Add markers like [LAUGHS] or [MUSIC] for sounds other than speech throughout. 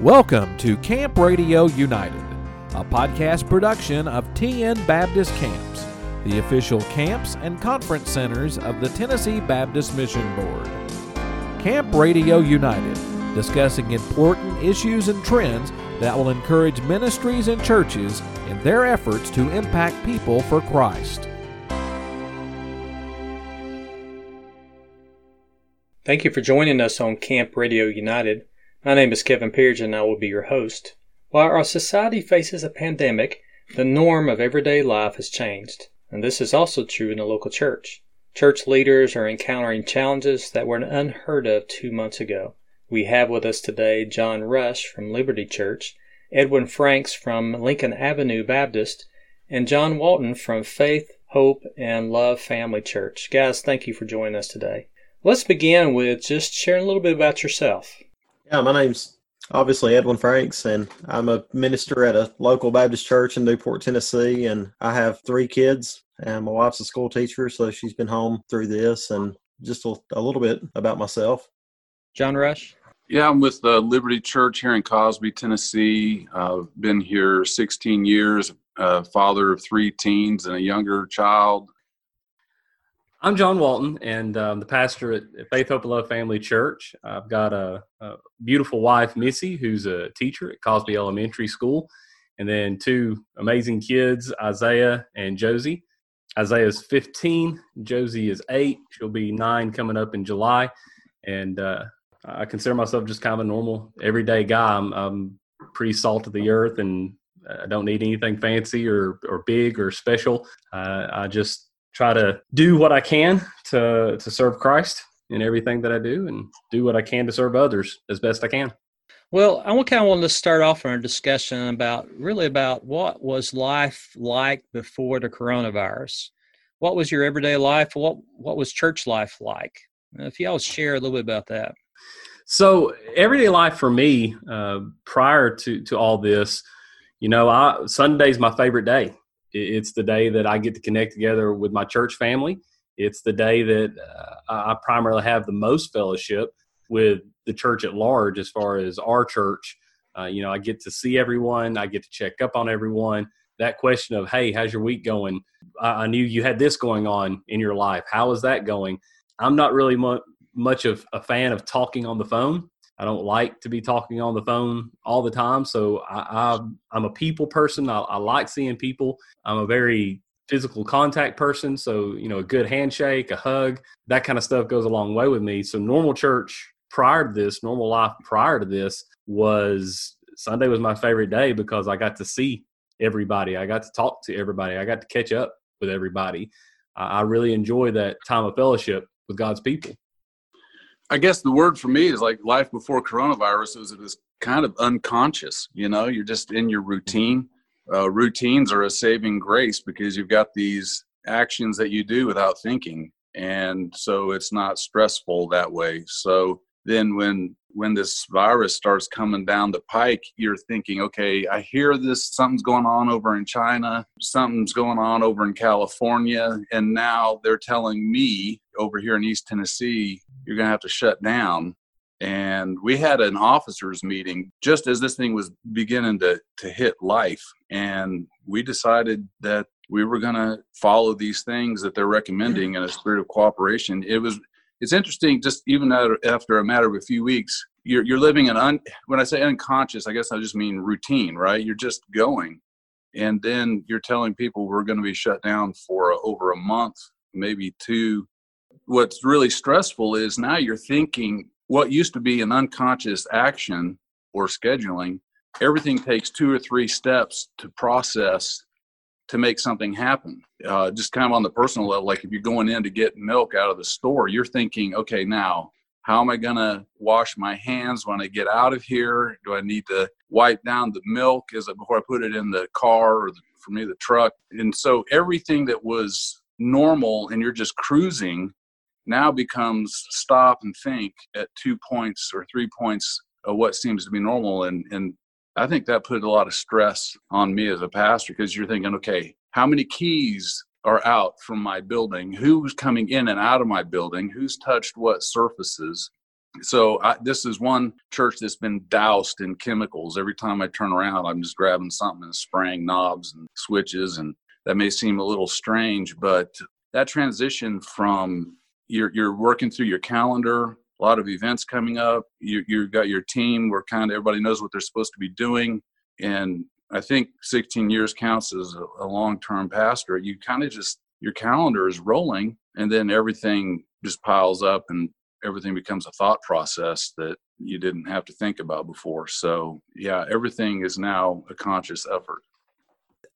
Welcome to Camp Radio United, a podcast production of TN Baptist Camps, the official camps and conference centers of the Tennessee Baptist Mission Board. Camp Radio United, discussing important issues and trends that will encourage ministries and churches in their efforts to impact people for Christ. Thank you for joining us on Camp Radio United. My name is Kevin Pearge and I will be your host. While our society faces a pandemic, the norm of everyday life has changed, and this is also true in the local church. Church leaders are encountering challenges that were unheard of two months ago. We have with us today John Rush from Liberty Church, Edwin Franks from Lincoln Avenue Baptist, and John Walton from Faith, Hope, and Love Family Church. Guys, thank you for joining us today. Let's begin with just sharing a little bit about yourself. Yeah, my name's obviously Edwin Franks, and I'm a minister at a local Baptist church in Newport, Tennessee. And I have three kids, and my wife's a school teacher, so she's been home through this. And just a, a little bit about myself. John Rush. Yeah, I'm with the Liberty Church here in Cosby, Tennessee. I've uh, been here 16 years, uh, father of three teens and a younger child. I'm John Walton, and um, the pastor at Faith Hope and Love Family Church. I've got a, a, beautiful wife, Missy, who's a teacher at Cosby Elementary School, and then two amazing kids, Isaiah and Josie. Isaiah's 15, Josie is eight. She'll be nine coming up in July, and uh, I consider myself just kind of a normal, everyday guy. I'm, I'm pretty salt of the earth, and I don't need anything fancy or or big or special. Uh, I just try to do what I can to to serve Christ in everything that I do, and do what I can to serve others as best I can. Well, I kind of wanted to start off our discussion about really about what was life like before the coronavirus. What was your everyday life? What what was church life like? If y'all share a little bit about that. So everyday life for me, uh, prior to to all this, you know, I, Sunday's my favorite day. It's the day that I get to connect together with my church family. It's the day that uh, I primarily have the most fellowship with the church at large, as far as our church. Uh, you know, I get to see everyone, I get to check up on everyone. That question of, hey, how's your week going? I, I knew you had this going on in your life. How is that going? I'm not really mu- much of a fan of talking on the phone. I don't like to be talking on the phone all the time. So I, am a people person. I, I, like seeing people. I'm a very physical contact person. So, you know, a good handshake, a hug, that kind of stuff goes a long way with me. So, normal church prior to this, normal life prior to this was Sunday was my favorite day because I got to see everybody. I got to talk to everybody. I got to catch up with everybody. I, I really enjoy that time of fellowship with God's people. I guess the word for me is like life before coronavirus was it was kind of unconscious. You know, you're just in your routine. Uh, routines are a saving grace because you've got these actions that you do without thinking, and so it's not stressful that way. So then when when this virus starts coming down the pike you're thinking okay i hear this something's going on over in china something's going on over in california and now they're telling me over here in east tennessee you're going to have to shut down. And we had an officers meeting just as this thing was beginning to, to hit life and we decided that we were going to follow these things that they're recommending in a spirit of cooperation. It was it's interesting just even after a matter of a few weeks you're, you're living an un when i say unconscious i guess i just mean routine right? You're just going. And then you're telling people we're going to be shut down for over a month maybe two. What's really stressful is now you're thinking what used to be an unconscious action or scheduling everything takes two or three steps to process to make something happen. Uh, just kind of on the personal level, like if you're going in to get milk out of the store, you're thinking, okay, now how am I going to wash my hands when I get out of here? Do I need to wipe down the milk Is it before I put it in the car or the, for me the truck? And so everything that was normal and you're just cruising now becomes stop and think at two points or three points of what seems to be normal and and I think that put a lot of stress on me as a pastor because you're thinking, okay, how many keys are out from my building? Who's coming in and out of my building? Who's touched what surfaces? So I, this is one church that's been doused in chemicals. Every time I turn around, I'm just grabbing something and spraying knobs and switches, and that may seem a little strange, but that transition from you're you're working through your calendar, a lot of events coming up. You you've got your team where kind of everybody knows what they're supposed to be doing, and I think 16 years counts as a, a long-term pastor. You kind of just your calendar is rolling, and then everything just piles up, and everything becomes a thought process that you didn't have to think about before. So yeah, everything is now a conscious effort.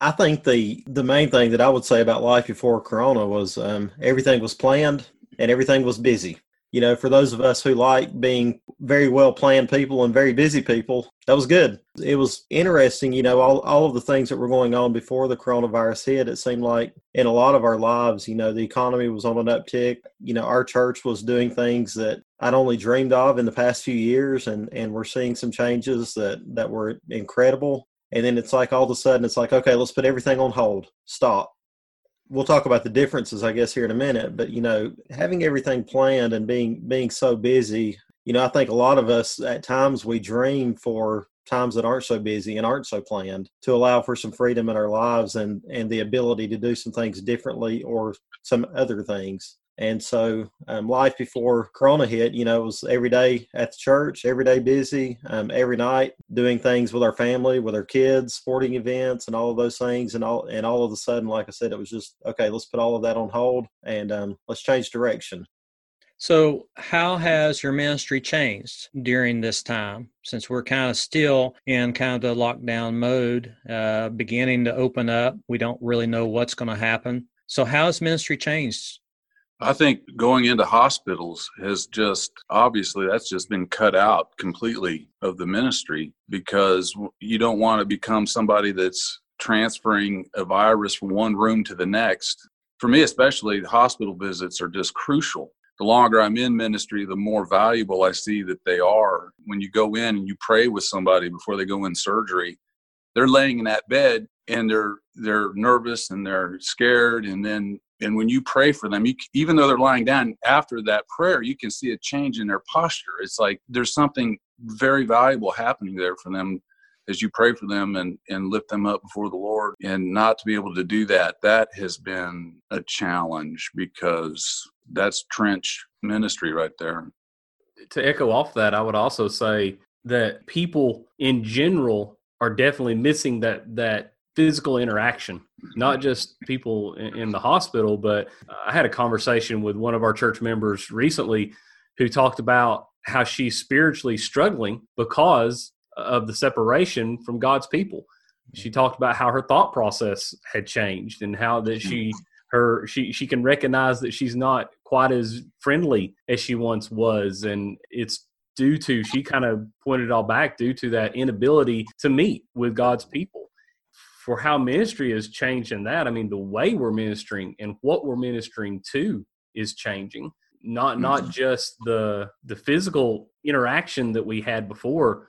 I think the the main thing that I would say about life before Corona was um, everything was planned and everything was busy. You know, for those of us who like being very well planned people and very busy people, that was good. It was interesting, you know, all, all of the things that were going on before the coronavirus hit. It seemed like in a lot of our lives, you know, the economy was on an uptick. You know, our church was doing things that I'd only dreamed of in the past few years, and, and we're seeing some changes that, that were incredible. And then it's like all of a sudden, it's like, okay, let's put everything on hold, stop we'll talk about the differences, I guess, here in a minute. But you know, having everything planned and being being so busy, you know, I think a lot of us at times we dream for times that aren't so busy and aren't so planned to allow for some freedom in our lives and and the ability to do some things differently or some other things and so, um, life before Corona hit, you know, was every day at the church, every day busy, um, every night doing things with our family, with our kids, sporting events, and all of those things. And all, and all of a sudden, like I said, it was just okay. Let's put all of that on hold and um, let's change direction. So, how has your ministry changed during this time since we're kind of still in kind of the lockdown mode, uh, beginning to open up? We don't really know what's going to happen. So, how has ministry changed I think going into hospitals has just obviously that's just been cut out completely of the ministry because you don't want to become somebody that's transferring a virus from one room to the next. For me, especially, hospital visits are just crucial. The longer I'm in ministry, the more valuable I see that they are. When you go in and you pray with somebody before they go in surgery, they're laying in that bed and they're they're nervous and they're scared and then and when you pray for them you, even though they're lying down after that prayer you can see a change in their posture. It's like there's something very valuable happening there for them as you pray for them and and lift them up before the lord. And not to be able to do that that has been a challenge because that's trench ministry right there. To echo off that i would also say that people in general are definitely missing that that physical interaction, not mm-hmm. just people in, the hospital. But uh, I had a conversation with one of our church members recently who talked about how she's spiritually struggling because of the separation from God's people. Mm-hmm. She talked about how her thought process had changed and how that she mm-hmm. her she she can recognize that she's not quite as friendly as she once was and it's due to she kind of pointed it all back due to that inability to meet with God's people for how ministry is changing that. I mean, the way we're ministering and what we're ministering to is changing. Not not mm-hmm. just the the physical interaction that we had before,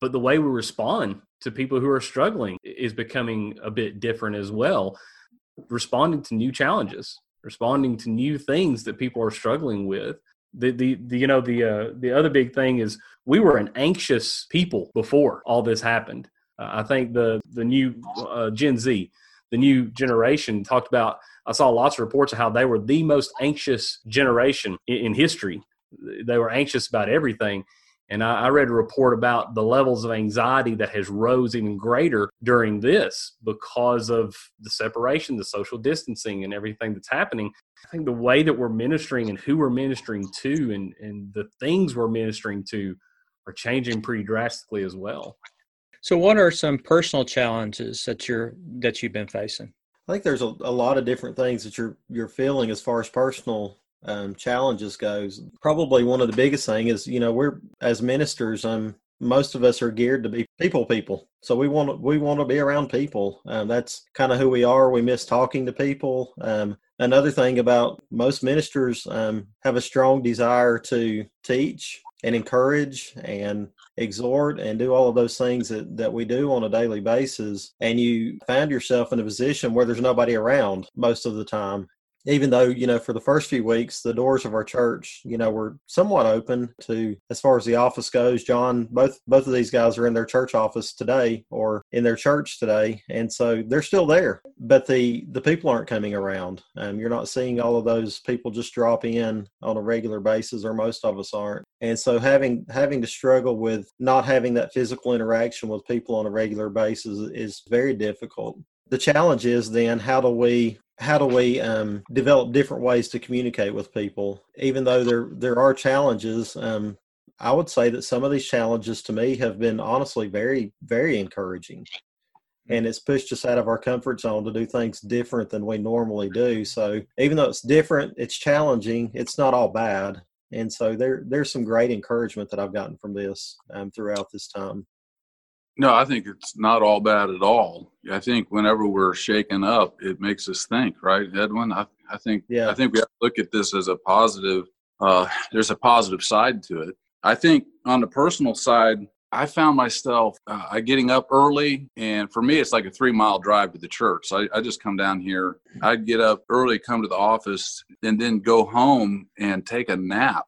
but the way we respond to people who are struggling is becoming a bit different as well. Responding to new challenges, responding to new things that people are struggling with. The, the, the you know the uh, the other big thing is we were an anxious people before all this happened uh, I think the the new uh, Gen Z, the new generation, talked about. I saw lots of reports of how they were the most anxious generation in, in history. They were anxious about everything. And I, I, read a report about the levels of anxiety that has rose even greater during this because of the separation, the social distancing, and everything that's happening. I think the way that we're ministering and who we're ministering to and, and the things we're ministering to are changing pretty drastically as well. So, what are some personal challenges that you're that you've been facing? I think there's a, a lot of different things that you're you're feeling as far as personal um, challenges goes. Probably one of the biggest thing is you know we're as ministers. Um, most of us are geared to be people people, so we want to, we want to be around people. Um, that's kind of who we are. We miss talking to people. Um, another thing about most ministers um, have a strong desire to teach and encourage and exhort and do all of those things that, that we do on a daily basis. And you find yourself in a position where there's nobody around most of the time even though you know for the first few weeks the doors of our church you know were somewhat open to as far as the office goes john both both of these guys are in their church office today or in their church today and so they're still there but the the people aren't coming around um, you're not seeing all of those people just drop in on a regular basis or most of us aren't and so having having to struggle with not having that physical interaction with people on a regular basis is very difficult the challenge is then how do we how do we um, develop different ways to communicate with people? Even though there there are challenges um, i would say that some of these challenges to me have been honestly very very encouraging. And it's pushed us out of our comfort zone to do things different than we normally do. So even though it's different it's challenging it's not all bad. And so there there's some great encouragement that i've gotten from this um, throughout this time no, I think it's not all bad at all. I think whenever we're shaken up, it makes us think, right, Edwin? I, I think yeah. I think we have to look at this as a positive. Uh, there's a positive side to it. I think on the personal side, I found myself uh, getting up early, and for me, it's like a three mile drive to the church. So I, I just come down here. I'd get up early, come to the office, and then go home and take a nap.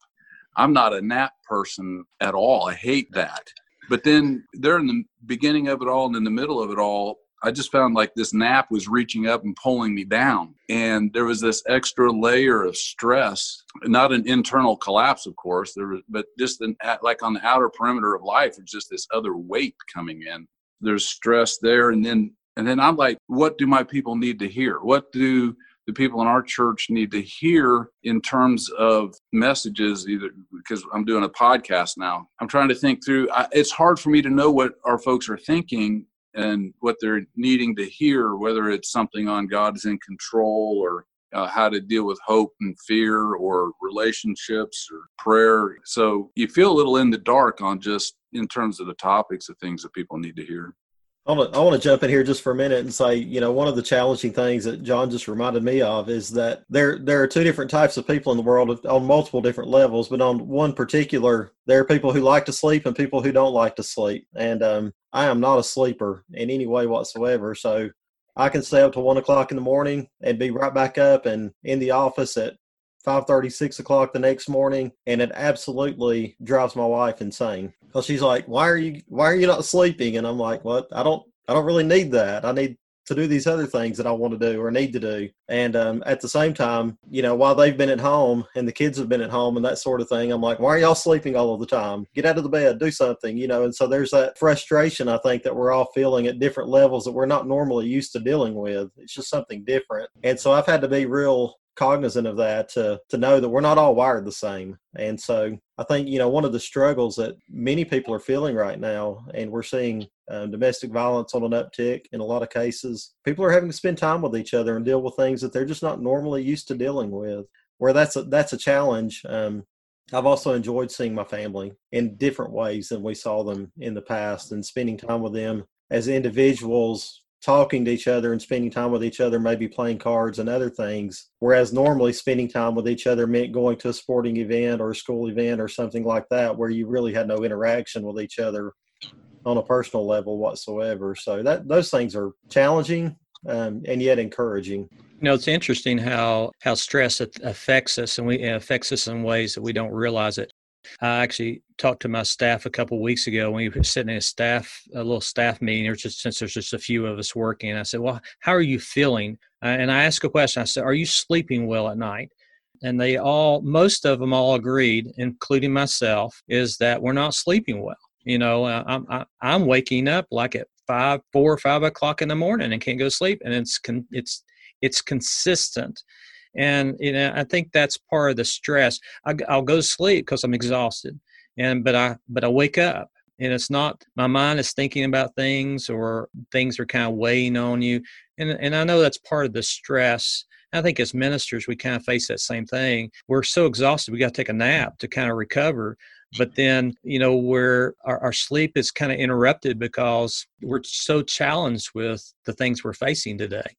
I'm not a nap person at all. I hate that. But then there in the beginning of it all and in the middle of it all, I just found like this nap was reaching up and pulling me down. And there was this extra layer of stress, not an internal collapse, of course, there was, but just an, like on the outer perimeter of life, there's just this other weight coming in. There's stress there. And then, and then I'm like, what do my people need to hear? What do the people in our church need to hear in terms of messages either because i'm doing a podcast now. I'm trying to think through I, it's hard for me to know what our folks are thinking and what they're needing to hear whether it's something on god is in control or uh, how to deal with hope and fear or relationships or prayer. So you feel a little in the dark on just in terms of the topics of things that people need to hear I want, to, jump in here just for a minute and say, you know, one of the challenging things that John just reminded me of is that there there are two different types of people in the world on multiple different levels, but on one particular, there are people who like to sleep and people who don't like to sleep. And um, I am not a sleeper in any way whatsoever, so I can stay up to one o'clock in the morning and be right back up and in the office at five thirty, six o'clock the next morning, and it absolutely drives my wife insane because she's like, "Why are you Why are you not sleeping?" And I'm like, "What? I don't I don't really need that. I need to do these other things that I want to do or need to do." And um, at the same time, you know, while they've been at home and the kids have been at home and that sort of thing, I'm like, "Why are y'all sleeping all of the time? Get out of the bed, do something," you know. And so there's that frustration I think that we're all feeling at different levels that we're not normally used to dealing with. It's just something different. And so I've had to be real cognizant of that to to know that we're not all wired the same. And so I think you know one of the struggles that many people are feeling right now, and we're seeing um, domestic violence on an uptick in a lot of cases. People are having to spend time with each other and deal with things that they're just not normally used to dealing with. Where that's a, that's a challenge. Um, I've also enjoyed seeing my family in different ways than we saw them in the past, and spending time with them as individuals talking to each other and spending time with each other, maybe playing cards and other things. Whereas normally spending time with each other meant going to a sporting event or a school event or something like that, where you really had no interaction with each other on a personal level whatsoever. So that those things are challenging um, and yet encouraging. You know, it's interesting how how stress affects us, and we affects us in ways that we don't realize it. I actually talked to my staff a couple weeks ago when we were sitting in a staff a little staff meeting or just since there's just a few of us working. I said well how are you feeling? And i asked a question. I said are you sleeping well at night? And they all most of them all agreed including myself is that we're not sleeping well. You know uh, i'm I, am i am waking up like at five four or five o'clock in the morning and can't go to sleep and it's con- it's it's consistent and you know i think that's part of the stress I, will go to sleep because i'm exhausted and but i but i wake up and it's not my mind is thinking about things or things are kind of weighing on you and and i know that's part of the stress I think as ministers, we kind of face that same thing. We're so exhausted, we got to take a nap to kind of recover. But then, you know, where our, our sleep is kind of interrupted because we're so challenged with the things we're facing today.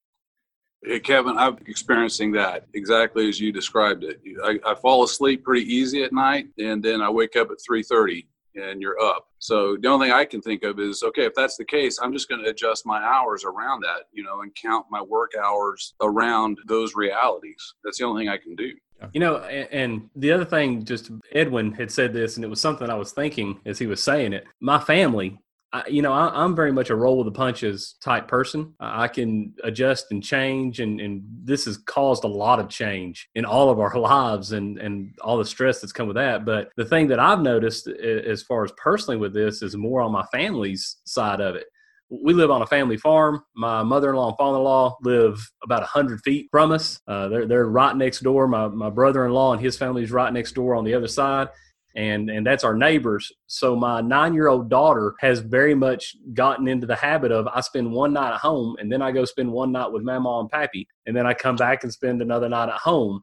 Hey, Kevin, I'm experiencing that exactly as you described it. I, I, fall asleep pretty easy at night, and then I wake up at 3:30, and you're up. So the only thing I can think of is okay, if that's the case, I'm just going to adjust my hours around that, you know, and count my work hours around those realities. That's the only thing I can do. You know, and, and, the other thing, just Edwin had said this, and it was something I was thinking as he was saying it. My family, I, you know, I, am very much a roll with the punches type person. I can adjust and change, and, and this has caused a lot of change in all of our [LAUGHS] lives and, and all the stress that's come with that. But the thing that I've noticed as far as personally with this is more on my family's side of it we live on a family farm. My mother-in-law and father-in-law live about hundred feet from us. Uh, they're they're right next door. My my brother-in-law and his family is right next door on the other side, and and that's our neighbors. So my nine-year-old daughter has very much gotten into the habit of I spend one night at home, and then I go spend one night with Mama and Pappy, and then I come back and spend another night at home.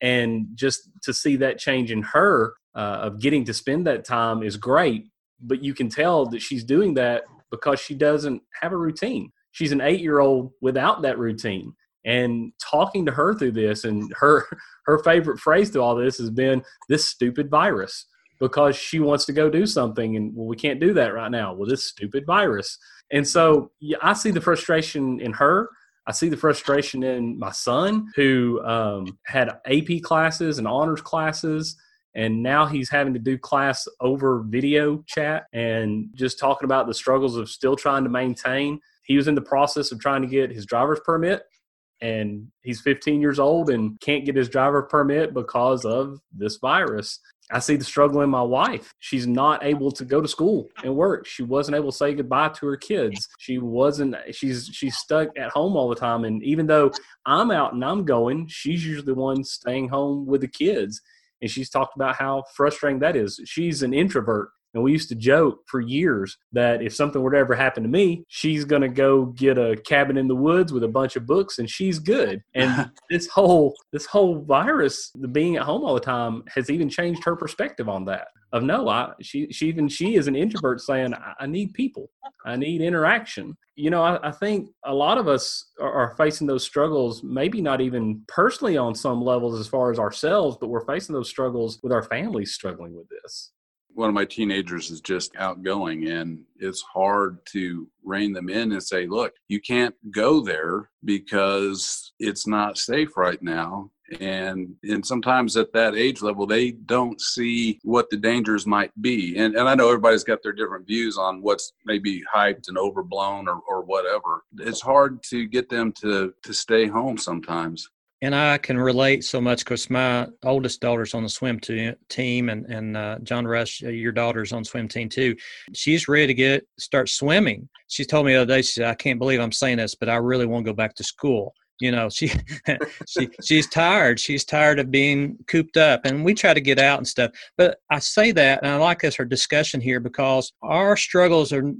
And just to see that change in her uh, of getting to spend that time is great. But you can tell that she's doing that because she doesn't have a routine. She's an eight year old without that routine. And talking to her through this, and her [LAUGHS] her favorite phrase to all this has been this stupid virus because she wants to go do something and well we can't do that right now. Well this stupid virus. And so yeah, i see the frustration in her. I see the frustration in my son who um, had ap classes and honors classes and now he's having to do class over video chat and just talking about the struggles of still trying to maintain. He was in the process of trying to get his driver's permit and he's 15 years old and can't get his driver permit because of this virus. I see the struggle in my wife. She's not able to go to school and work. She wasn't able to say goodbye to her kids. She wasn't she's she's stuck at home all the time and even though I'm out and I'm going, she's usually the one staying home with the kids and she's talked about how frustrating that is. She's an introvert. And we used to joke for years that if something were to ever happen to me, she's going to go get a cabin in the woods with a bunch of books and she's good. And [LAUGHS] this whole this whole virus, the being at home all the time has even changed her perspective on that. Of no, I she she even she is an introvert saying I, need people. I need interaction you know, I, I, think a lot of us are, are, facing those struggles, maybe not even personally on some levels as far as ourselves, but we're facing those struggles with our families struggling with this. One of my teenagers is just outgoing, and it's hard to rein them in and say, look, you can't go there because it's not safe right now. And and sometimes at that age level they don't see what the dangers might be. And and i know everybody's got their different views on what's maybe hyped and overblown or, or whatever. It's hard to get them to to stay home sometimes and I can relate so much because my oldest daughter's on the swim team, and and uh, John Rush, uh, your daughter's on swim team too. She's ready to get start swimming. She told me the other day, she said, "I can't believe I'm saying this, but I really want to go back to school." You know she [LAUGHS] she she's tired. She's tired of being cooped up and we try to get out and stuff. But i say that and i like this her discussion here because our struggles are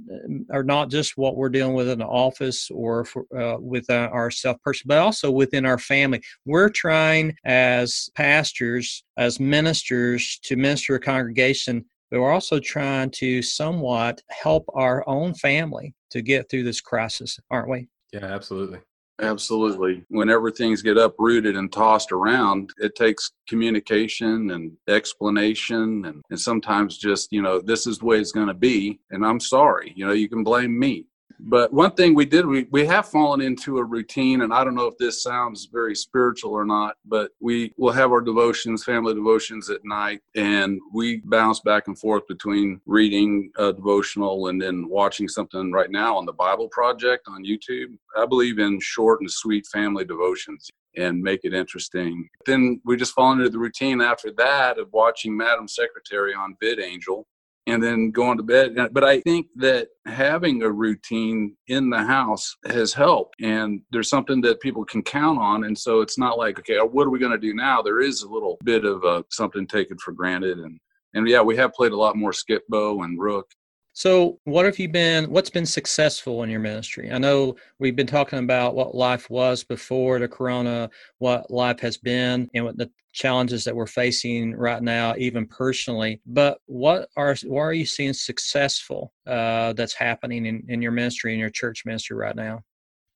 are not just what we're dealing with in the office or for, uh, with uh, our self person but also within our family. We're trying as pastors as ministers to minister a congregation but we're also trying to somewhat help our own family to get through this crisis aren't we? Yeah absolutely Absolutely. Whenever things get uprooted and tossed around, it takes communication and explanation and, and sometimes just, you know, this is the way it's going to be. And I'm sorry. You know, you can blame me. But one thing we did, we, we have fallen into a routine, and I don't know if this sounds very spiritual or not, but we will have our devotions, family devotions at night, and we bounce back and forth between reading a devotional and then watching something right now on the Bible Project on YouTube. I believe in short and sweet family devotions and make it interesting. Then we just fall into the routine after that of watching Madam Secretary on VidAngel and then going to bed. But I think that having a routine in the house has helped, and there's something that people can count on. And so it's not like, okay, what are we going to do now? There is a little bit of uh, something taken for granted, and and yeah, we have played a lot more Skip-Bo and rook so, what have you been? What's been successful in your ministry? I know we've been talking about what life was before the corona, what life has been, and what the challenges that we're facing right now, even personally. But what are what are you seeing successful uh, that's happening in, in your ministry in your church ministry right now?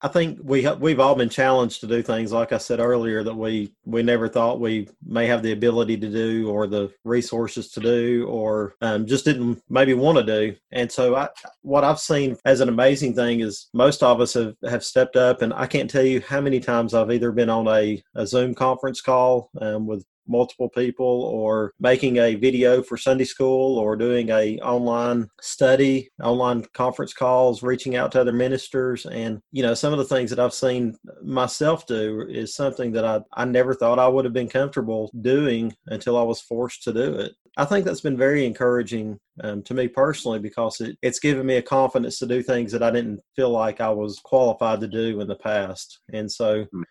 I think we we've all been challenged to do things like I said earlier that we we never thought we may have the ability to do or the resources to do or um, just didn't maybe want to do. And so I, what I've seen as an amazing thing is most of us have, have stepped up and I can't tell you how many times I've either been on a, a Zoom conference call um, with multiple people or making a video for Sunday school or doing a online study, online conference calls, reaching out to other ministers. And, you know, some of the things that I've seen myself do is something that I, I never thought I would have been comfortable doing until I was forced to do it. I think that's been very encouraging um, to me personally because it, it's given me a confidence to do things that I didn't feel like I was qualified to do in the past. And so hmm.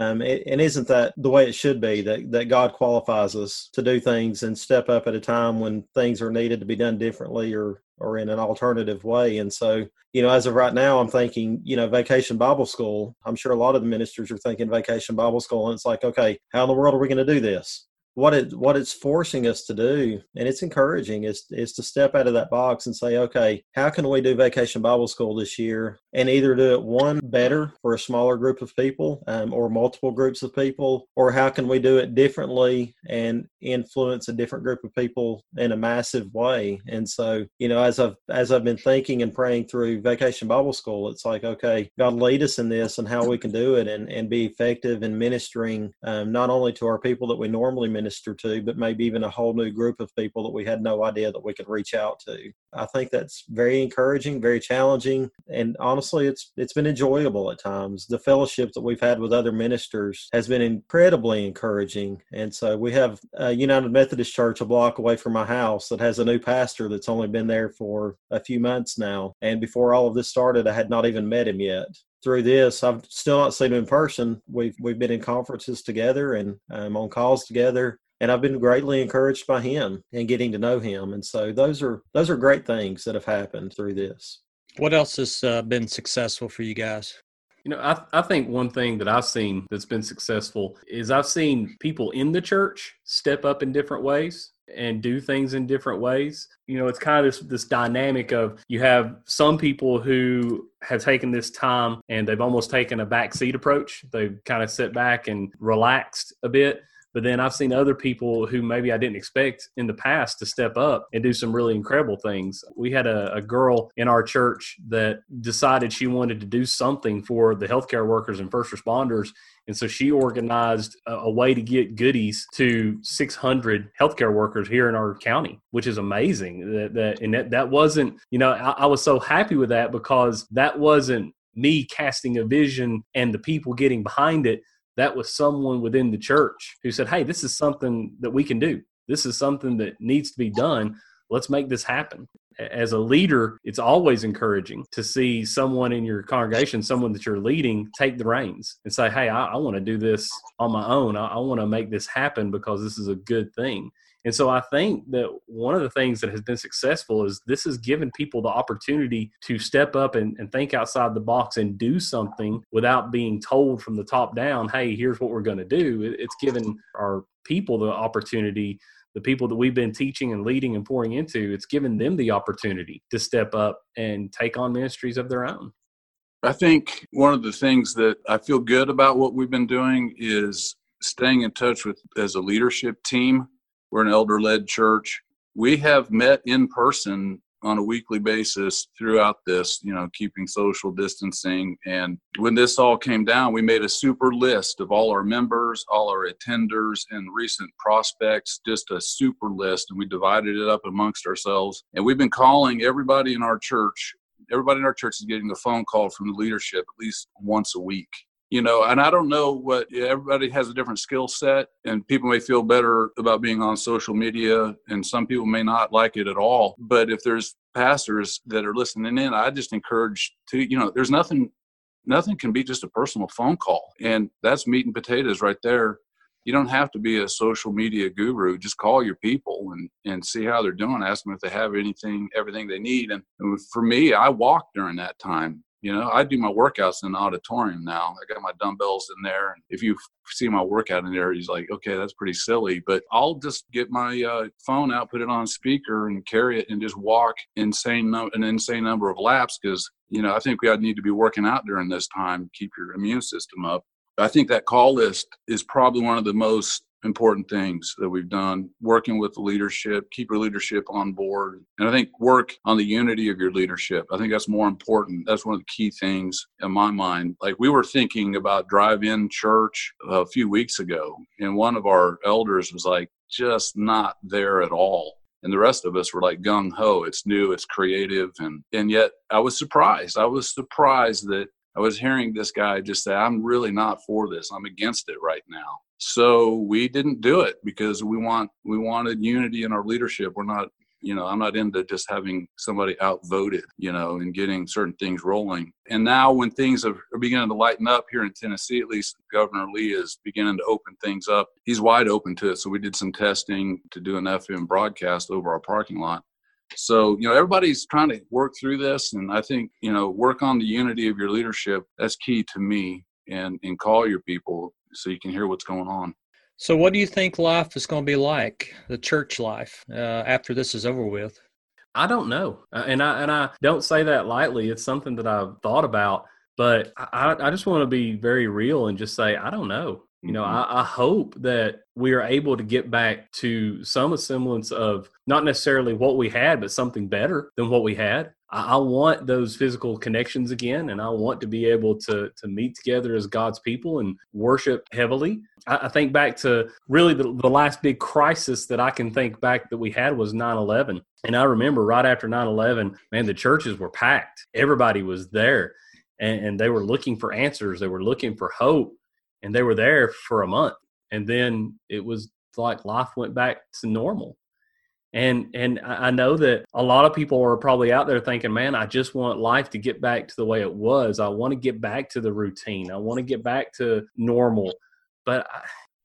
Um, and isn't that the way it should be that, that God qualifies us to do things and step up at a time when things are needed to be done differently or, or in an alternative way? And so, you know, as of right now, I'm thinking, you know, vacation Bible school. I'm sure a lot of the ministers are thinking vacation Bible school. And it's like, okay, how in the world are we going to do this? What it what it's forcing us to do and it's encouraging is is to step out of that box and say okay how can we do vacation bible school this year and either do it one better for a smaller group of people um, or multiple groups of people? Or how can we do it differently and influence a different group of people in a massive way? And so you know as i've as i've been thinking and praying through vacation bible school it's like okay god lead us in this and how we can do it and and be effective in ministering um, not only to our people that we normally minister to, but maybe even a whole new group of people that we had no idea that we could reach out to. I think that's very encouraging, very challenging, and honestly, it's it's been enjoyable at times. The fellowship that we've had with other ministers has been incredibly encouraging, and so we have a United Methodist Church a block away from my house that has a new pastor that's only been there for a few months now, and before all of this started, I had not even met him yet through this. I've still not seen him in person. We've we've been in conferences together and um, on calls together, and I've been greatly encouraged by him and getting to know him. And so those are those are great things that have happened through this. What else has uh, been successful for you guys? You know, I, I think one thing that I've seen that's been successful is I've seen people in the church step up in different ways and do things in different ways. You know, it's kind of this this dynamic of you have some people who have taken this time and they've almost taken a backseat approach. They've kind of sit back and relaxed a bit. But then I've seen other people who maybe I didn't expect in the past to step up and do some really incredible things. We had a, a girl in our church that decided she wanted to do something for the healthcare workers and first responders. And so she organized a, a, way to get goodies to 600 healthcare workers here in our county, which is amazing. That, that and that, that wasn't, you know, I, I was so happy with that because that wasn't me casting a vision and the people getting behind it that was someone within the church who said, Hey, this is something that we can do. This is something that needs to be done. Let's make this happen. As a leader, it's always encouraging to see someone in your congregation, someone that you're leading, take the reins and say, Hey, I, I want to do this on my own. I, I want to make this happen because this is a good thing. And so I think that one of the things that has been successful is this has given people the opportunity to step up and, and think outside the box and do something without being told from the top down, hey, here's what we're going to do. It's given our people the opportunity the people that we've been teaching and leading and pouring into, it's given them the opportunity to step up and take on ministries of their own. I think one of the things that I feel good about what we've been doing is staying in touch with as a leadership team we're an elder led church. We have met in person on a weekly basis throughout this, you know, keeping social distancing. And when this all came down, we made a super list of all our members, all our attenders, and recent prospects, just a super list. And we divided it up amongst ourselves. And we've been calling everybody in our church. Everybody in our church is getting a phone call from the leadership at least once a week you know and i don't know what everybody has a different skill set and people may feel better about being on social media and some people may not like it at all but if there's pastors that are listening in i just encourage to you know there's nothing nothing can be just a personal phone call and that's meat and potatoes right there you don't have to be a social media guru. Just call your people and, and see how they're doing. Ask them if they have anything, everything they need. And, and for me, I walked during that time You know, I do my workouts in the auditorium now. I got my dumbbells in there. And if you see my workout in there, he's like, okay, that's pretty silly. But I'll just get my uh, phone out, put it on speaker, and carry it, and just walk insane num- an insane number of laps because you know I think we need to be working out during this time, keep your immune system up. I think that call list is probably one of the most important things that we've done working with the leadership keep your leadership on board. And i think work on the unity of your leadership i think that's more important. That's one of the key things in my mind. Like we were thinking about drive-in church a few weeks ago and one of our elders was like just not there at all. And the rest of us were like gung ho it's new it's creative and and yet i was surprised. I was surprised that I was hearing this guy just say, I'm really not for this. I'm against it right now. So we didn't do it because we want we wanted unity in our leadership. We're not, you know, I'm not into just having somebody outvoted, you know, and getting certain things rolling. And now when things are beginning to lighten up here in Tennessee, at least Governor Lee is beginning to open things up. He's wide open to it. So we did some testing to do an FM broadcast over our parking lot so, you know, everybody's trying to work through this. And I think, you know, work on the unity of your leadership. That's key to me and, and call your people so you can hear what's going on. So, what do you think life is going to be like, the church life, uh, after this is over with? I don't know, uh, and I and I don't say that lightly. It's something that I've thought about, but I, I just want to be very real and just say I don't know. You know, mm-hmm. I, I, hope that we are able to get back to some semblance of not necessarily what we had, but something better than what we had. I, I, want those physical connections again, and I want to be able to to meet together as God's people and worship heavily. I, I think back to really the, the last big crisis that I can think back that we had was 9 11. And I remember right after 9 11, man, the churches were packed, everybody was there. And, and they were looking for answers. They were looking for hope and they were there for a month and then it was like life went back to normal. And and i know that a lot of people are probably out there thinking man i just want life to get back to the way it was. I want to get back to the routine. I want to get back to normal. But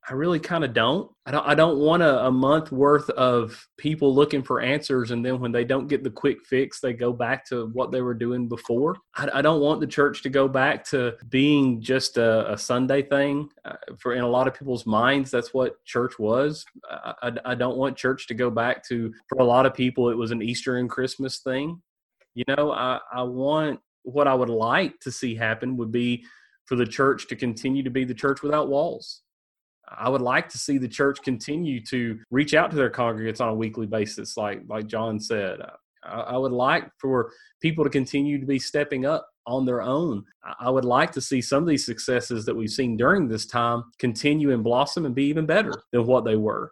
I really kind of don't. I don't. I don't want a, a, month worth of people looking for answers, and then when they don't get the quick fix, they go back to what they were doing before. I, I don't want the church to go back to being just a, a Sunday thing. Uh, for in a lot of people's minds, that's what church was. I, I don't want church to go back to. For a lot of people, it was an Easter and Christmas thing. You know, I, I want what I would like to see happen would be for the church to continue to be the church without walls I would like to see the church continue to reach out to their congregates on a weekly basis, like like John said. I, I would like for people to continue to be stepping up on their own. I would like to see some of these successes that we've seen during this time continue and blossom and be even better than what they were.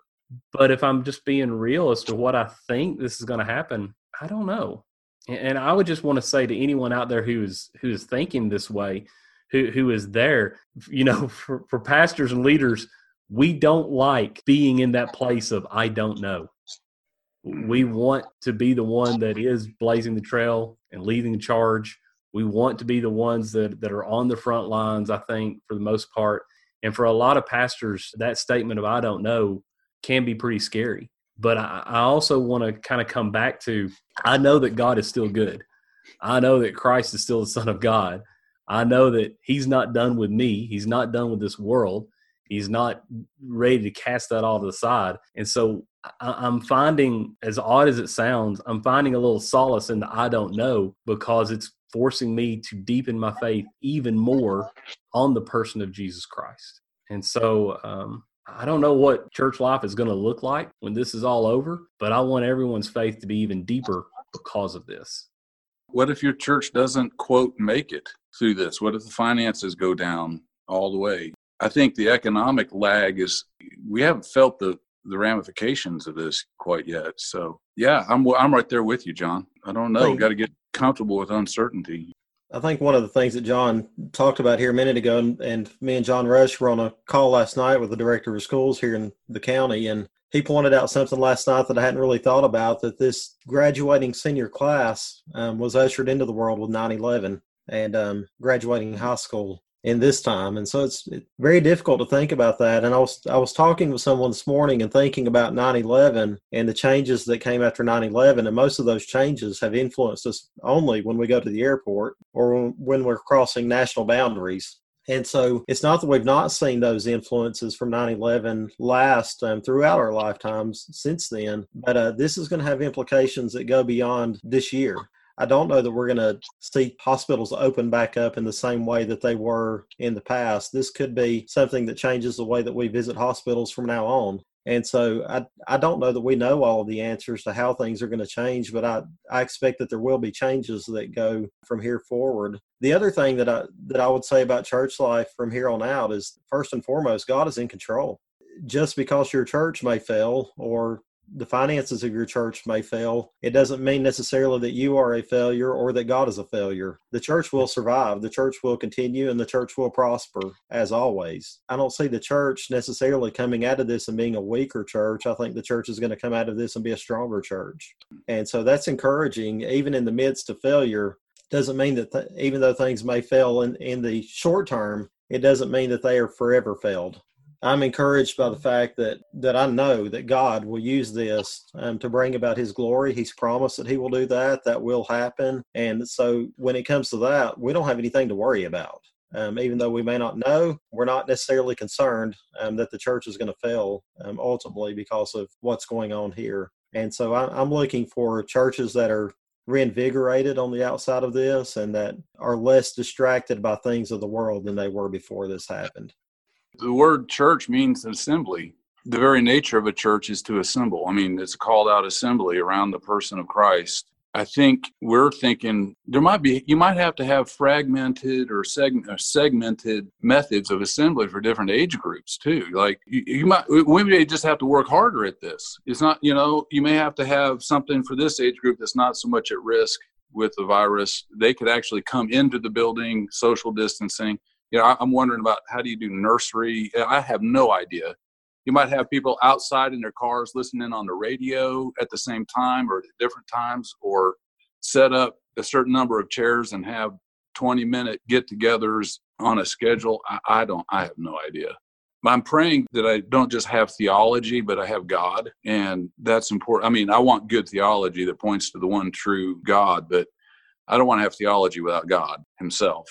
But if I'm just being real as to what I think this is going to happen, I don't know. And I would just want to say to anyone out there who is who is thinking this way, who who is there, you know, [LAUGHS] for, for pastors and leaders we don't like being in that place of I don't know. We mm-hmm. want to be the one that is blazing the trail and leading the charge. We want to be the ones that, that are on the front lines, I think, for the most part. And for a lot of pastors, that statement of I don't know can be pretty scary. But I, I also want to kind of come back to I know that God is still good. I know that Christ is still the Son of God. I know that He's not done with me, He's not done with this world. He's not ready to cast that all to the side. And so I'm finding, as odd as it sounds, I'm finding a little solace in the I don't know because it's forcing me to deepen my faith even more on the person of Jesus Christ. And so um, I don't know what church life is going to look like when this is all over, but I want everyone's faith to be even deeper because of this. What if your church doesn't, quote, make it through this? What if the finances go down all the way? I think the economic lag is we haven't felt the the ramifications of this quite yet. So yeah, I'm I'm right there with you, John. I don't know. Got to get comfortable with uncertainty. I think one of the things that John talked about here a minute ago, and, and me and John Rush were on a call last night with the director of schools here in the county, and he pointed out something last night that I hadn't really thought about that this graduating senior class um, was ushered into the world with 9 11 and um, graduating high school in this time. And so it's very difficult to think about that. And I was I was talking with someone this morning and thinking about 9/11 and the changes that came after 9/11 and most of those changes have influenced us only when we go to the airport or when we're crossing national boundaries. And so it's not that we've not seen those influences from 9 11 last um, throughout our lifetimes since then, but uh, this is going to have implications that go beyond this year. I don't know that we're going to see hospitals open back up in the same way that they were in the past. This could be something that changes the way that we visit hospitals from now on. And so I, I don't know that we know all of the answers to how things are going to change, but I, I expect that there will be changes that go from here forward. The other thing that I that I would say about church life from here on out is first and foremost, God is in control. Just because your church may fail or the finances of your church may fail, it doesn't mean necessarily that you are a failure or that God is a failure. The church will survive, the church will continue, and the church will prosper as always. I don't see the church necessarily coming out of this and being a weaker church. I think the church is going to come out of this and be a stronger church. And so that's encouraging, even in the midst of failure. Doesn't mean that th- even though things may fail in, in the short term, it doesn't mean that they are forever failed. I'm encouraged by the fact that that I know that God will use this um, to bring about His glory. He's promised that He will do that. That will happen. And so, when it comes to that, we don't have anything to worry about. Um, even though we may not know, we're not necessarily concerned um, that the church is going to fail um, ultimately because of what's going on here. And so, I, I'm looking for churches that are reinvigorated on the outside of this and that are less distracted by things of the world than they were before this happened. The word church means assembly. The very nature of a church is to assemble. I mean, it's a called out assembly around the person of Christ. I think we're thinking there might be, you might have to have fragmented or seg- uh, segmented methods of assembly for different age groups too. Like you, you might, we may just have to work harder at this. It's not, you know, you may have to have something for this age group that's not so much at risk with the virus. They could actually come into the building, social distancing you know, I'm wondering about how do you do nursery? I have no idea. You might have people outside in their cars listening on the radio at the same time or at different times, or set up a certain number of chairs and have 20 minute get togethers on a schedule. I, I don't, I have no idea. I'm praying that I don't just have theology, but I have God. And that's important. I mean, I want good theology that points to the one true God, but I don't want to have theology without God Himself.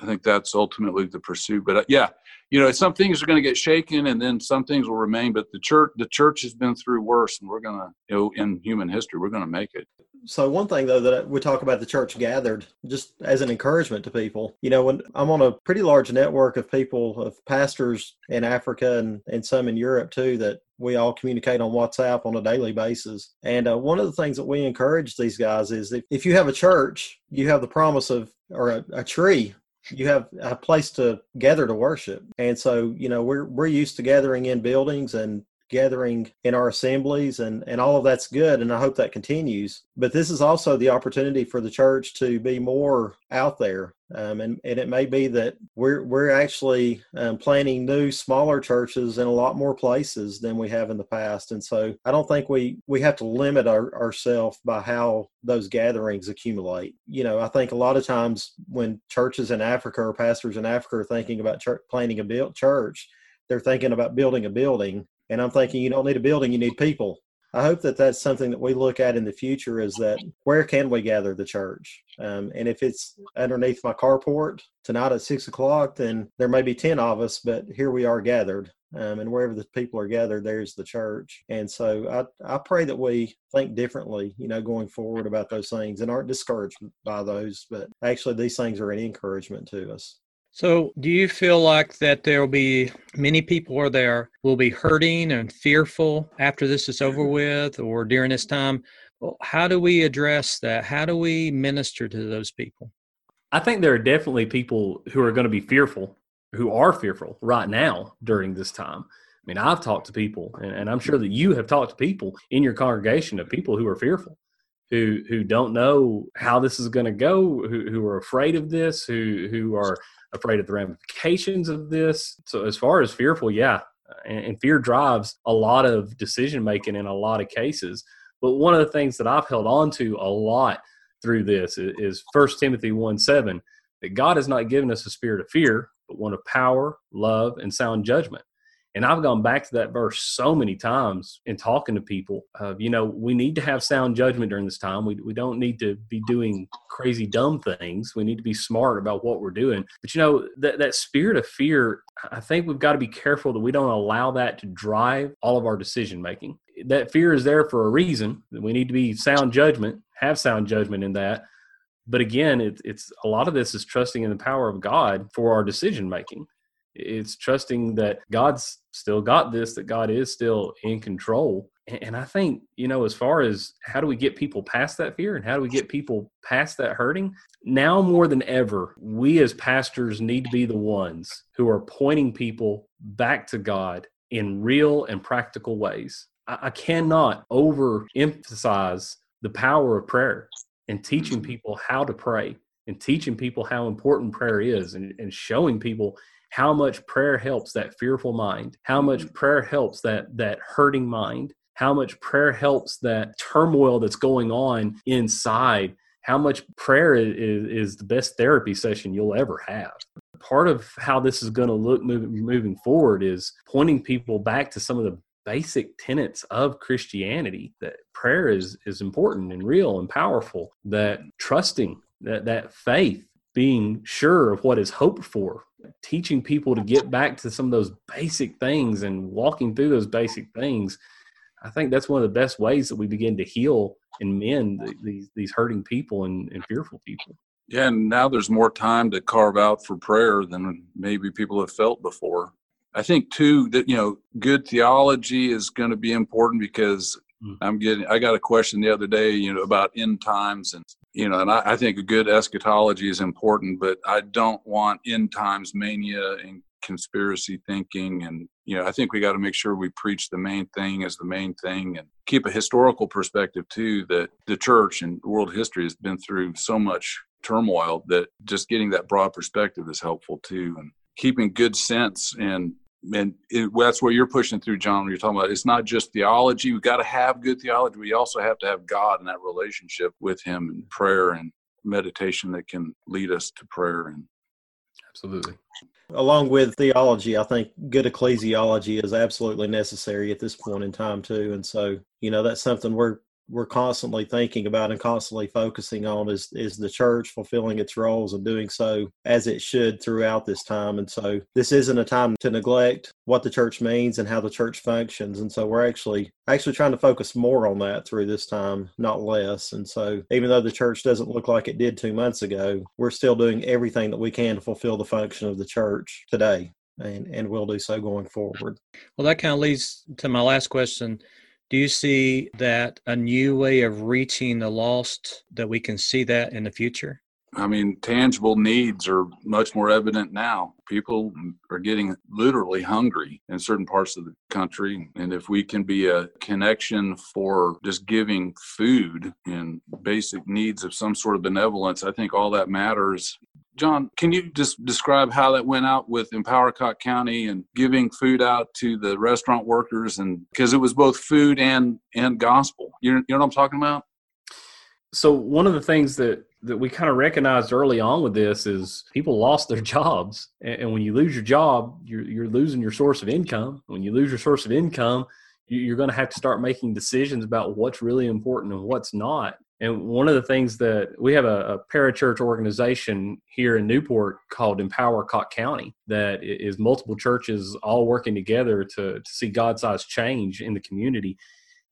I think that's ultimately the pursuit. But uh, yeah, you know, some things are going to get shaken, and then some things will remain. But the church, the church has been through worse, and we're going to, you know, in human history, we're going to make it. So one thing though that we talk about the church gathered just as an encouragement to people. You know, when I'm on a pretty large network of people of pastors in Africa and and some in Europe too that we all communicate on WhatsApp on a daily basis. And uh, one of the things that we encourage these guys is if, if you have a church, you have the promise of or a, a tree you have a place to gather to worship. And so, you know, we're we're used to gathering in buildings and gathering in our assemblies and and all of that's good and I hope that continues. But this is also the opportunity for the church to be more out there um, and and it may be that we're we're actually um, planning new smaller churches in a lot more places than we have in the past. And so I don't think we we have to limit our, ourselves by how those gatherings accumulate. You know I think a lot of times when churches in Africa or pastors in Africa are thinking about church, planning a built church they're thinking about building a building and I'm thinking, you don't need a building, you need people. I hope that that's something that we look at in the future is that where can we gather the church? Um, and if it's underneath my carport tonight at six o'clock, then there may be 10 of us, but here we are gathered. Um, and wherever the people are gathered, there's the church. And so I, I pray that we think differently, you know, going forward about those things and aren't discouraged by those, but actually these things are an encouragement to us. So, do you feel like that there will be many people are there will be hurting and fearful after this is over mm-hmm. with or during this time? How do we address that? How do we minister to those people? I think there are definitely people who are going to be fearful, who are fearful right now during this time. I mean, I've talked to people, and, and I'm sure that you have talked to people in your congregation of people who are fearful who who don't know how this is going to go, who who are afraid of this, who who are afraid of the ramifications of this. So as far as fearful, yeah, and, and fear drives a lot of decision making in a lot of cases. But one of the things that I've held on to a lot through this is First Timothy 1 7 that God has not given us a spirit of fear, but one of power, love, and sound judgment. And I've gone back to that verse so many times in talking to people. Uh, you know, we need to have sound judgment during this time. We, we don't need to be doing crazy, dumb things. We need to be smart about what we're doing. But, you know, that, that spirit of fear, I think we've got to be careful that we don't allow that to drive all of our decision making. That fear is there for a reason. We need to be sound judgment, have sound judgment in that. But again, it, it's a lot of this is trusting in the power of God for our decision making. It's trusting that God's still got this, that God is still in control. And I think, you know, as far as how do we get people past that fear and how do we get people past that hurting, now more than ever, we as pastors need to be the ones who are pointing people back to God in real and practical ways. I cannot overemphasize the power of prayer and teaching people how to pray and teaching people how important prayer is and, and showing people how much prayer helps that fearful mind, how much mm-hmm. prayer helps that that hurting mind, how much prayer helps that turmoil that's going on inside, how much prayer is, is the best therapy session you'll ever have. Part of how this is going to look moving, moving forward is pointing people back to some of the basic tenets of Christianity that prayer is is important and real and powerful that trusting that that faith being sure of what is hoped for teaching people to get back to some of those basic things and walking through those basic things i think that's one of the best ways that we begin to heal and mend these these hurting people and, and fearful people yeah and now there's more time to carve out for prayer than maybe people have felt before i think too that you know good theology is going to be important because Mm. I'm getting. I got a question the other day, you know, about end times, and you know, and I, I think a good eschatology is important, but I don't want end times mania and conspiracy thinking. And you know i think we got to make sure we preach the main thing as the main thing and keep a historical perspective too that the church and world history has been through so much turmoil that just getting that broad perspective is helpful too and keeping good sense and and it, that's what you're pushing through, John. When you're talking about it's not just theology. We got to have good theology. We also have to have God and that relationship with Him and prayer and meditation that can lead us to prayer. And absolutely, along with theology, I think good ecclesiology is absolutely necessary at this point in time too. And so, you know, that's something we're we're constantly thinking about and constantly focusing on is is the church fulfilling its roles and doing so as it should throughout this time. And so this isn't a time to neglect what the church means and how the church functions. And so we're actually actually trying to focus more on that through this time not less. And so even though the church doesn't look like it did 2 months ago we're still doing everything that we can to fulfill the function of the church today and and we'll do so going forward. Well that kind of leads to my last question do you see that a new way of reaching the lost that we can see that in the future? I mean, tangible needs are much more evident now. People are getting literally hungry in certain parts of the country. And if we can be a connection for just giving food and basic needs of some sort of benevolence, I think all that matters. John, can you just describe how that went out with Empower-Cocke County and giving food out to the restaurant workers and because it was both food and and gospel. You know, you know what I'm talking about? So one of the things that that we kind of recognized early on with this is people lost their jobs, and, when you lose your job, you're you're losing your source of income. When you lose your source of income, you're going to have to start making decisions about what's really important and what's not. And one of the things that we have a, a parachurch organization here in Newport called Empower Cocke County that is multiple churches all working together to, to see God sized change in the community.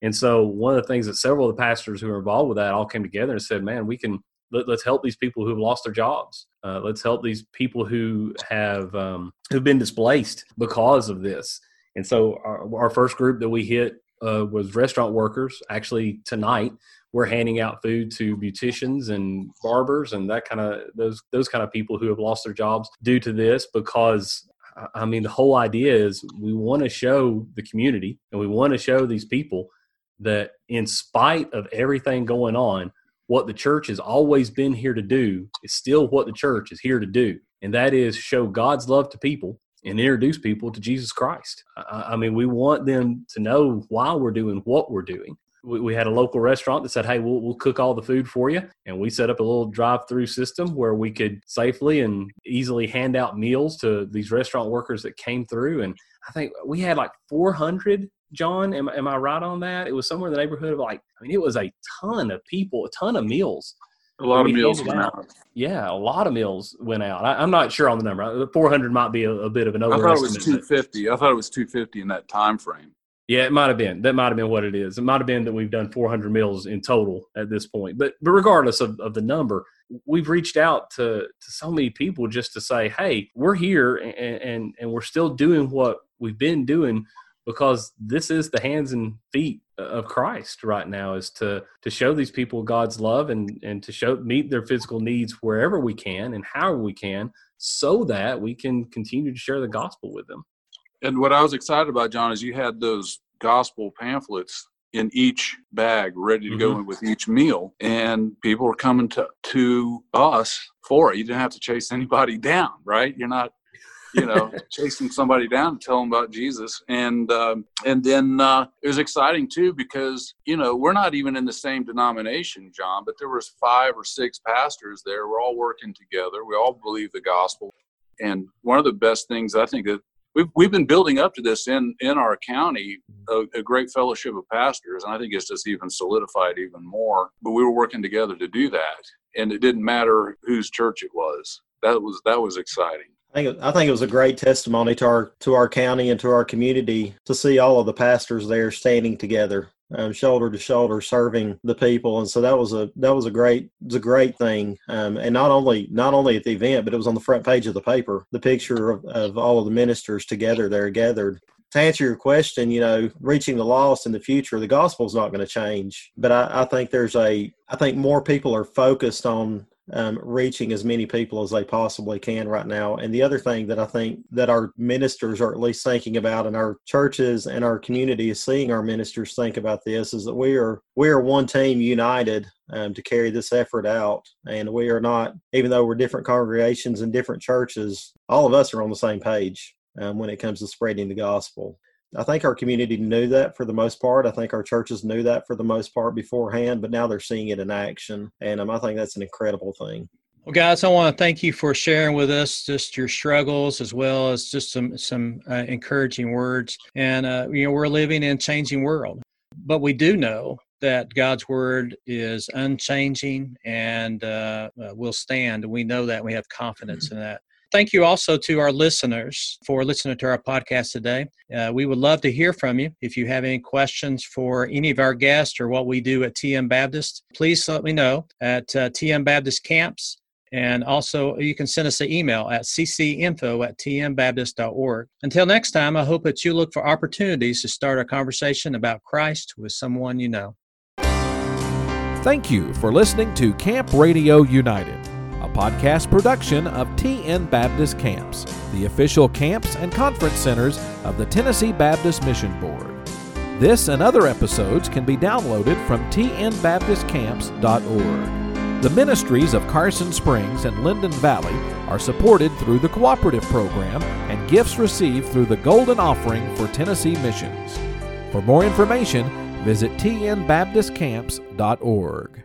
And so one of the things that several of the pastors who are involved with that all came together and said, man, we can let, us help these people who have lost their jobs. Uh, let's help these people who have um, who've been displaced because of this. And so our, our first group that we hit uh, was restaurant workers. Actually, tonight we're handing out food to beauticians and barbers and that kind of those those kind of people who have lost their jobs due to this because I mean the whole idea is we want to show the community and we want to show these people that in spite of everything going on what the church has always been here to do is still what the church is here to do and that is show God's love to people and introduce people to Jesus Christ. I, I mean, we want them to know why we're doing what we're doing we, we had a local restaurant that said, "Hey, we'll we'll cook all the food for you," and we set up a little drive-through system where we could safely and easily hand out meals to these restaurant workers that came through. And I think we had like 400 John, am, am I right on that? It was somewhere in the neighborhood of like, I mean, it was a ton of people, a ton of meals. A lot of meals went out. out. Yeah, a lot of meals went out. I, am not sure on the number. 400 might be a, a bit of an overestimate. I thought it was 250. I thought it was 250 in that time frame. Yeah, it might have been. That might have been what it is. It might have been that we've done 400 meals in total at this point. But but regardless of, of the number, we've reached out to to so many people just to say, hey, we're here and and, and we're still doing what we've been doing because this is the hands and feet of Christ right now is to to show these people God's love and and to show meet their physical needs wherever we can and however we can so that we can continue to share the gospel with them. And what I was excited about John is you had those gospel pamphlets in each bag ready to mm-hmm. go with each meal and people are coming to to us for it. You didn't have to chase anybody [LAUGHS] down, right? You're not you know, [LAUGHS] chasing somebody down to tell them about Jesus. And um, and then uh, it was exciting too because you know we're not even in the same denomination, John, but there was five or six pastors there. We're all working together. We all believe the gospel. And one of the best things I think that we've we've been building up to this in in our county a, a, great fellowship of pastors and i think it's just even solidified even more but we were working together to do that and it didn't matter whose church it was. That was that was exciting. I think, I think it was a great testimony to our to our county and to our community to see all of the pastors there standing together, um, shoulder to shoulder, serving the people, and so that was a that was a great was a great thing. Um, and not only not only at the event, but it was on the front page of the paper, the picture of, of all of the ministers together there gathered to answer your question, you know, reaching the lost in the future, the gospel is not going to change. But I, I, think there's a, I think more people are focused on um, reaching as many people as they possibly can right now. And the other thing that I think that our ministers are at least thinking about, and our churches and our community is seeing our ministers think about this, is that we are we are one team united um, to carry this effort out, and we are not, even though we're different congregations and different churches, all of us are on the same page um, when it comes to spreading the gospel. I think our community knew that for the most part. I think our churches knew that for the most part beforehand, but now they're seeing it in action. And um, I think that's an incredible thing. Well, guys, I want to thank you for sharing with us just your struggles as well as just some some uh, encouraging words. And uh, you know, we're living in a changing world, but we do know that God's word is unchanging and uh, uh will stand. We know that. We have confidence mm-hmm. in that. Thank you also to our listeners for listening to our podcast today. Uh, we would love to hear from you. If you have any questions for any of our guests or what we do at TN Baptist, please let me know at uh, TN Baptist Camps. And also, you can send us an email at ccinfo at tnbaptist.org. Until next time, I hope that you look for opportunities to start a conversation about Christ with someone you know. Thank you for listening to Camp Radio United podcast production of TN Baptist Camps, the official camps and conference centers of the Tennessee Baptist Mission Board. This and other episodes can be downloaded from tnbaptistcamps.org. The ministries of Carson Springs and Linden Valley are supported through the Cooperative Program and gifts received through the Golden Offering for Tennessee Missions. For more information, visit tnbaptistcamps.org.